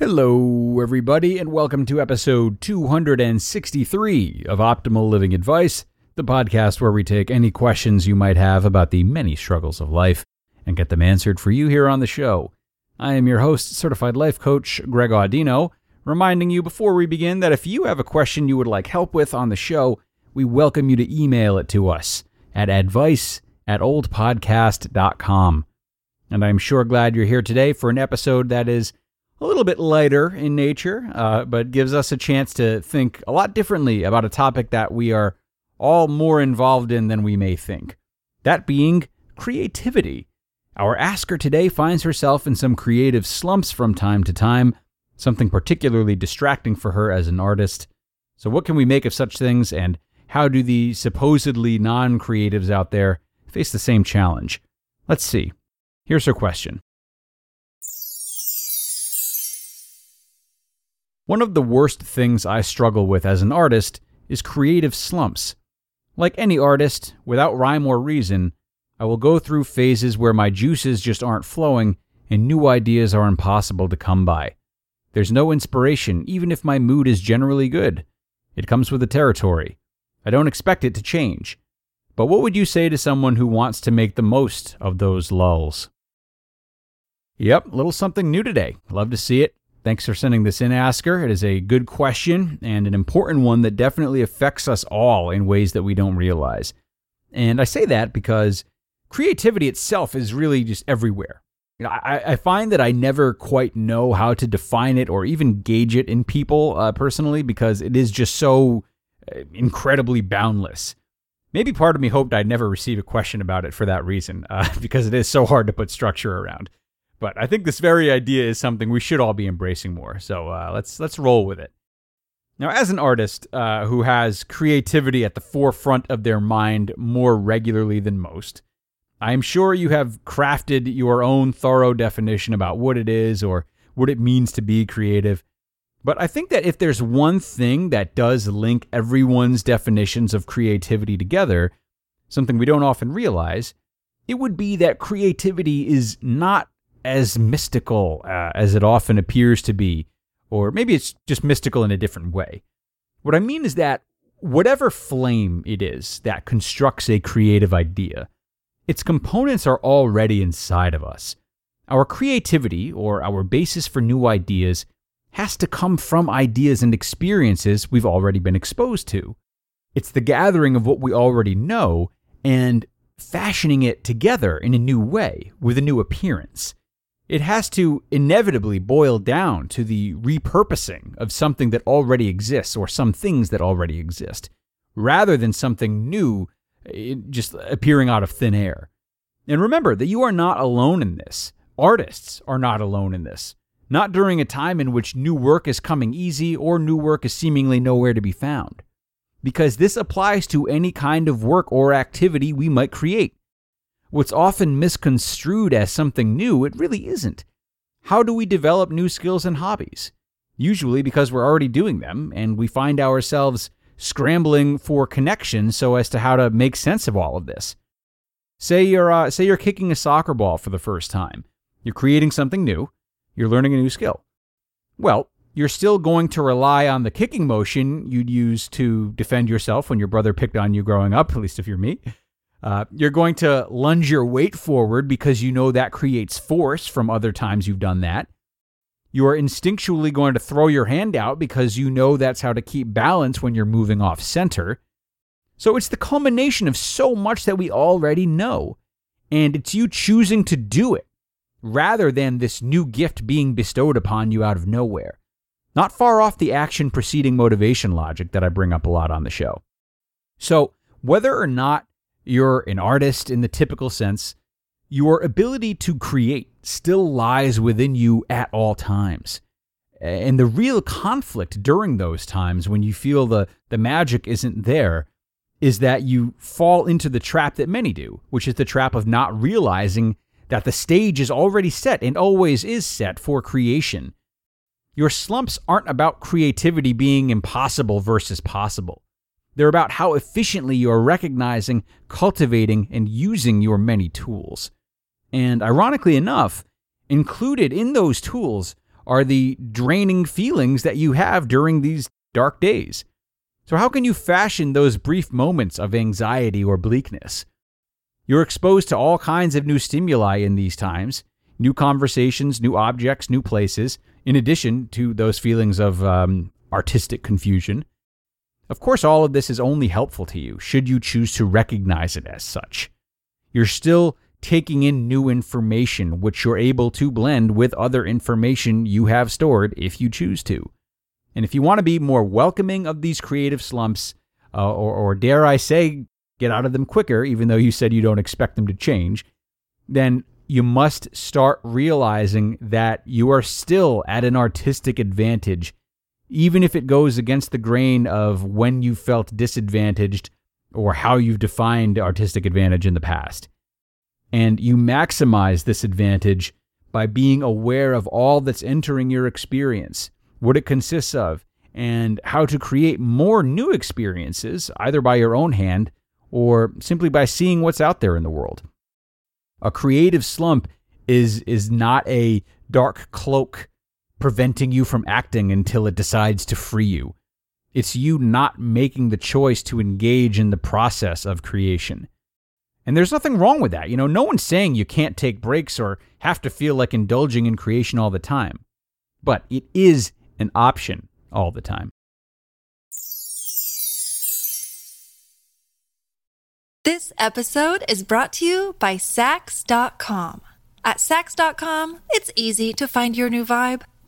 Hello, everybody, and welcome to episode 263 of Optimal Living Advice, the podcast where we take any questions you might have about the many struggles of life and get them answered for you here on the show. I am your host, certified life coach Greg Audino, reminding you before we begin that if you have a question you would like help with on the show, we welcome you to email it to us at advice at oldpodcast.com. And I'm sure glad you're here today for an episode that is a little bit lighter in nature, uh, but gives us a chance to think a lot differently about a topic that we are all more involved in than we may think. That being creativity. Our asker today finds herself in some creative slumps from time to time, something particularly distracting for her as an artist. So, what can we make of such things, and how do the supposedly non creatives out there face the same challenge? Let's see. Here's her question One of the worst things I struggle with as an artist is creative slumps. Like any artist, without rhyme or reason, I will go through phases where my juices just aren't flowing and new ideas are impossible to come by. There's no inspiration, even if my mood is generally good. It comes with the territory. I don't expect it to change. But what would you say to someone who wants to make the most of those lulls? Yep, little something new today. Love to see it. Thanks for sending this in, Asker. It is a good question and an important one that definitely affects us all in ways that we don't realize. And I say that because creativity itself is really just everywhere. You know, I, I find that I never quite know how to define it or even gauge it in people uh, personally because it is just so uh, incredibly boundless. Maybe part of me hoped I'd never receive a question about it for that reason, uh, because it is so hard to put structure around. But I think this very idea is something we should all be embracing more. So uh, let's let's roll with it. Now, as an artist uh, who has creativity at the forefront of their mind more regularly than most, I am sure you have crafted your own thorough definition about what it is or what it means to be creative. But I think that if there's one thing that does link everyone's definitions of creativity together, something we don't often realize, it would be that creativity is not as mystical uh, as it often appears to be, or maybe it's just mystical in a different way. What I mean is that whatever flame it is that constructs a creative idea, its components are already inside of us. Our creativity, or our basis for new ideas, has to come from ideas and experiences we've already been exposed to. It's the gathering of what we already know and fashioning it together in a new way with a new appearance it has to inevitably boil down to the repurposing of something that already exists or some things that already exist, rather than something new eh, just appearing out of thin air. And remember that you are not alone in this. Artists are not alone in this. Not during a time in which new work is coming easy or new work is seemingly nowhere to be found. Because this applies to any kind of work or activity we might create. What's often misconstrued as something new, it really isn't. How do we develop new skills and hobbies? Usually because we're already doing them and we find ourselves scrambling for connections so as to how to make sense of all of this. Say you're uh, say you're kicking a soccer ball for the first time. You're creating something new. You're learning a new skill. Well, you're still going to rely on the kicking motion you'd use to defend yourself when your brother picked on you growing up, at least if you're me. Uh, you're going to lunge your weight forward because you know that creates force from other times you've done that. You are instinctually going to throw your hand out because you know that's how to keep balance when you're moving off center. So it's the culmination of so much that we already know. And it's you choosing to do it rather than this new gift being bestowed upon you out of nowhere. Not far off the action preceding motivation logic that I bring up a lot on the show. So, whether or not you're an artist in the typical sense, your ability to create still lies within you at all times. And the real conflict during those times when you feel the, the magic isn't there is that you fall into the trap that many do, which is the trap of not realizing that the stage is already set and always is set for creation. Your slumps aren't about creativity being impossible versus possible. They're about how efficiently you are recognizing, cultivating, and using your many tools. And ironically enough, included in those tools are the draining feelings that you have during these dark days. So, how can you fashion those brief moments of anxiety or bleakness? You're exposed to all kinds of new stimuli in these times new conversations, new objects, new places, in addition to those feelings of um, artistic confusion. Of course, all of this is only helpful to you should you choose to recognize it as such. You're still taking in new information, which you're able to blend with other information you have stored if you choose to. And if you want to be more welcoming of these creative slumps, uh, or, or dare I say, get out of them quicker, even though you said you don't expect them to change, then you must start realizing that you are still at an artistic advantage, even if it goes against the grain of when you felt disadvantaged or how you've defined artistic advantage in the past. And you maximize this advantage by being aware of all that's entering your experience, what it consists of, and how to create more new experiences, either by your own hand or simply by seeing what's out there in the world. A creative slump is is not a dark cloak preventing you from acting until it decides to free you. It's you not making the choice to engage in the process of creation. And there's nothing wrong with that. You know, no one's saying you can't take breaks or have to feel like indulging in creation all the time. But it is an option all the time. This episode is brought to you by Saks.com. At Saks.com, it's easy to find your new vibe.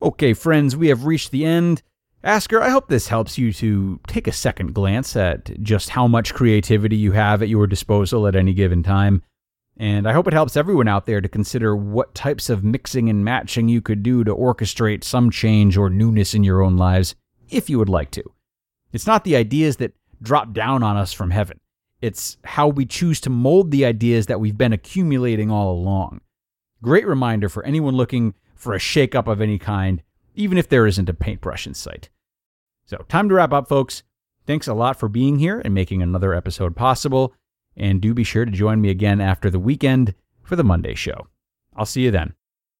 Okay, friends, we have reached the end. Asker, I hope this helps you to take a second glance at just how much creativity you have at your disposal at any given time. And I hope it helps everyone out there to consider what types of mixing and matching you could do to orchestrate some change or newness in your own lives, if you would like to. It's not the ideas that drop down on us from heaven, it's how we choose to mold the ideas that we've been accumulating all along. Great reminder for anyone looking for a shakeup of any kind, even if there isn't a paintbrush in sight. So, time to wrap up, folks. Thanks a lot for being here and making another episode possible. And do be sure to join me again after the weekend for the Monday show. I'll see you then.